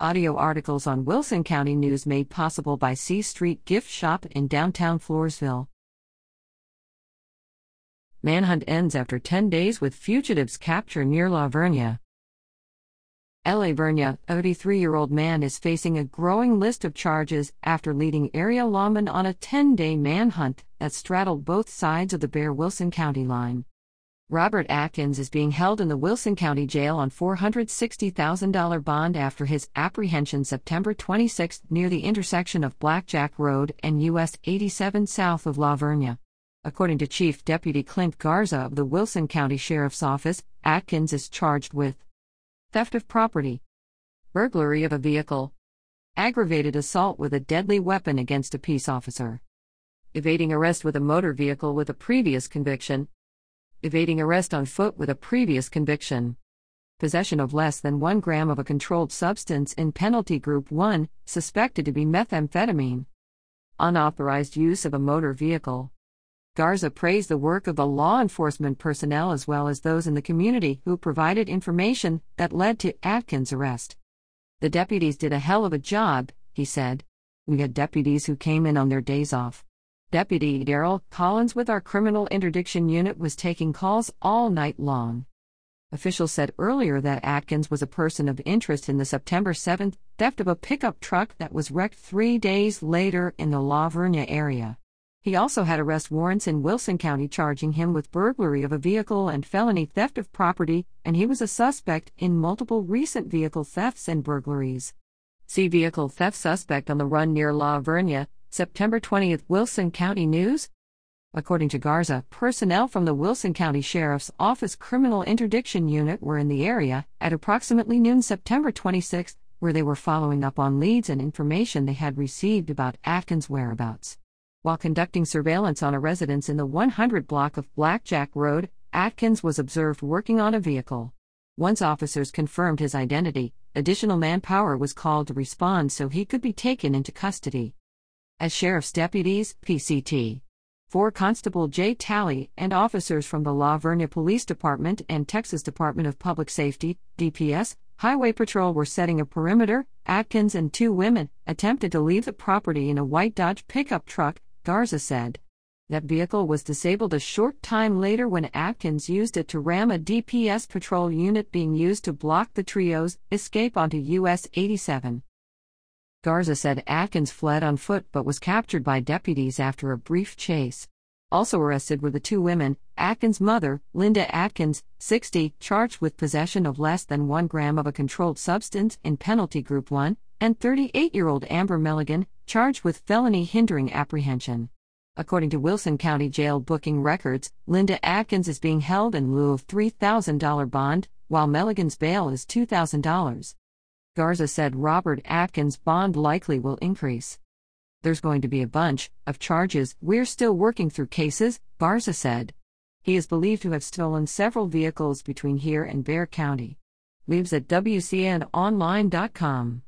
Audio articles on Wilson County News made possible by C Street Gift Shop in downtown Floresville. Manhunt ends after 10 days with fugitives capture near La Vernia. La Vernia, a 33 year old man, is facing a growing list of charges after leading area lawmen on a 10 day manhunt that straddled both sides of the Bexar Wilson County line. Robert Atkins is being held in the Wilson County Jail on $460,000 bond after his apprehension September 26 near the intersection of Blackjack Road and US 87 south of La Vernia. According to Chief Deputy Clint Garza of the Wilson County Sheriff's Office, Atkins is charged with theft of property, burglary of a vehicle, aggravated assault with a deadly weapon against a peace officer, evading arrest with a motor vehicle with a previous conviction, evading arrest on foot with a previous conviction. Possession of less than 1 gram of a controlled substance in Penalty Group 1, suspected to be methamphetamine. Unauthorized use of a motor vehicle. Garza praised the work of the law enforcement personnel as well as those in the community who provided information that led to Atkins' arrest. The deputies did a hell of a job, he said. We had deputies who came in on their days off. Deputy Daryl Collins with our criminal interdiction unit was taking calls all night long. Officials said earlier that Atkins was a person of interest in the September 7th theft of a pickup truck that was wrecked three days later in the La Vernia area. He also had arrest warrants in Wilson County charging him with burglary of a vehicle and felony theft of property, and he was a suspect in multiple recent vehicle thefts and burglaries. See vehicle theft suspect on the run near La Vernia, September 20th Wilson County News. According to Garza, personnel from the Wilson County Sheriff's Office Criminal Interdiction Unit were in the area at approximately noon September 26, where they were following up on leads and information they had received about Atkins' whereabouts. While conducting surveillance on a residence in the 100 block of Blackjack Road, Atkins was observed working on a vehicle. Once officers confirmed his identity, additional manpower was called to respond so he could be taken into custody as sheriff's deputies, PCT. Four Constable Jay Talley and officers from the La Vernia Police Department and Texas Department of Public Safety, DPS, Highway Patrol were setting a perimeter. Atkins and two women attempted to leave the property in a white Dodge pickup truck, Garza said. That vehicle was disabled a short time later when Atkins used it to ram a DPS patrol unit being used to block the trio's escape onto US 87. Garza said Atkins fled on foot but was captured by deputies after a brief chase. Also arrested were the two women Atkins' mother, Linda Atkins, 60, charged with possession of less than 1 gram of a controlled substance in Penalty Group 1, and 38 year old Amber Milligan, charged with felony hindering apprehension. According to Wilson County Jail booking records, Linda Atkins is being held in lieu of $3,000 bond, while Milligan's bail is $2,000. Garza said Robert Atkins' bond likely will increase. There's going to be a bunch of charges, we're still working through cases, Garza said. He is believed to have stolen several vehicles between here and Bexar County. Leaves at WCNOnline.com.